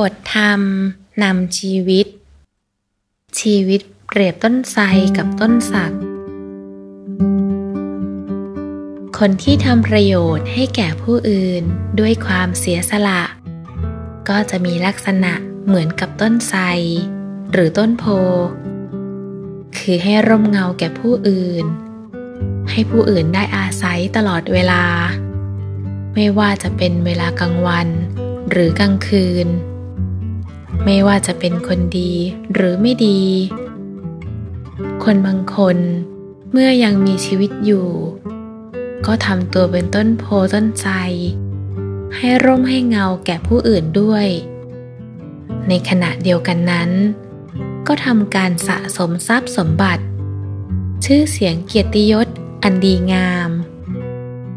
บทธรรมนำชีวิต ชีวิตเปรียบต้นไทรกับต้นสัก คนที่ทำประโยชน์ให้แก่ผู้อื่นด้วยความเสียสละ ก็จะมีลักษณะเหมือนกับต้นไทรหรือต้นโพ คือให้ร่มเงาแก่ผู้อื่น ให้ผู้อื่นได้อาศัยตลอดเวลา ไม่ว่าจะเป็นเวลากลางวัน หรือกลางคืน ไม่ว่าจะเป็นคนดีหรือไม่ดี คนบางคนเมื่อยังมีชีวิตอยู่ ก็ทำตัวเป็นต้นโพต้นใจ ให้ร่มให้เงาแก่ผู้อื่นด้วย ในขณะเดียวกันนั้น ก็ทำการสะสมทรัพย์สมบัติ ชื่อเสียงเกียรติยศอันดีงาม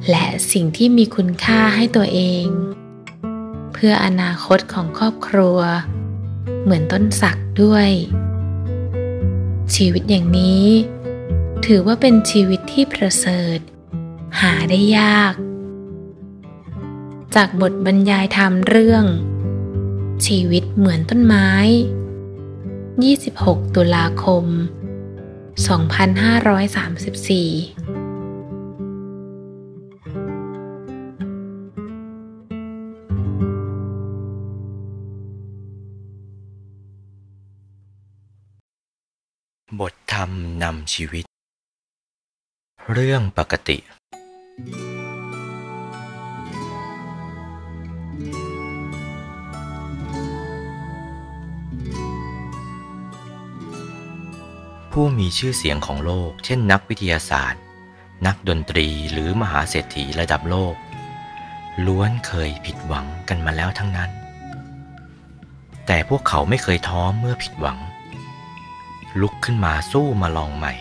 และสิ่งที่มีคุณค่าให้ตัวเอง เพื่ออนาคตของครอบครัว เหมือนต้นสักด้วย ชีวิตอย่างนี้ ถือว่าเป็นชีวิตที่ประเสริฐ หาได้ยาก จากบทบรรยายธรรมเรื่อง ชีวิตเหมือนต้นไม้ 26 ตุลาคม 2534 นำชีวิต เรื่องปกติ ผู้มีชื่อเสียงของโลก เช่นนักวิทยาศาสตร์ นักดนตรีหรือมหาเศรษฐีระดับโลก ล้วนเคยผิดหวังกันมาแล้วทั้งนั้น แต่พวกเขาไม่เคยท้อเมื่อผิดหวัง ลุกขึ้นมาสู้มาลองใหม่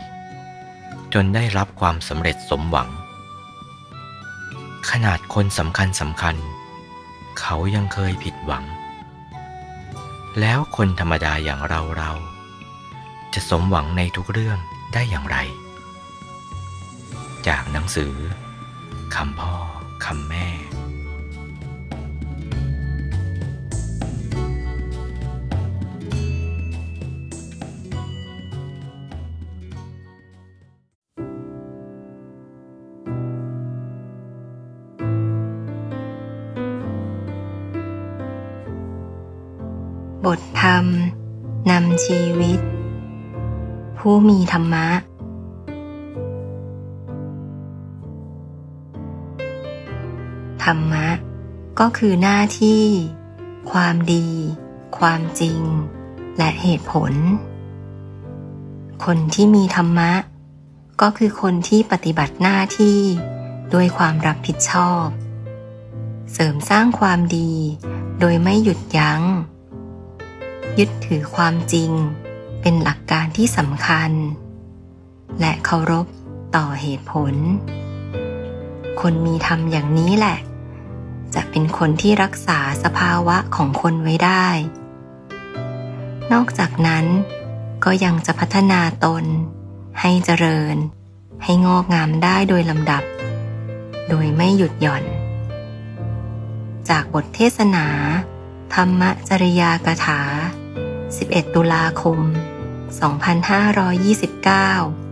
จนได้รับความสำเร็จสมหวัง ขนาดคนสำคัญสำคัญ เขายังเคยผิดหวัง แล้วคนธรรมดาอย่างเราเราจะสมหวังในทุกเรื่องได้อย่างไร จากหนังสือคำพ่อคำแม่ บทธรรมนำชีวิต ผู้มีธรรมะ ธรรมะ ก็คือหน้าที่ ความดี ความจริง และเหตุผล คนที่มีธรรมะ ก็คือคนที่ปฏิบัติหน้าที่ด้วยความรับผิดชอบ เสริมสร้างความดีโดยไม่หยุดยัง้ง ยึดถือความจริง เป็นหลักการที่สำคัญ และเคารพต่อเหตุผล คนมีธรรมอย่างนี้แหละ จะเป็นคนที่รักษาสภาวะของคนไว้ได้ นอกจากนั้นก็ยังจะพัฒนาตน ให้เจริญ ให้งอกงามได้โดยลำดับ โดยไม่หยุดหย่อน จากบทเทศนา ธรรมจริยากถา 11 ตุลาคม 2529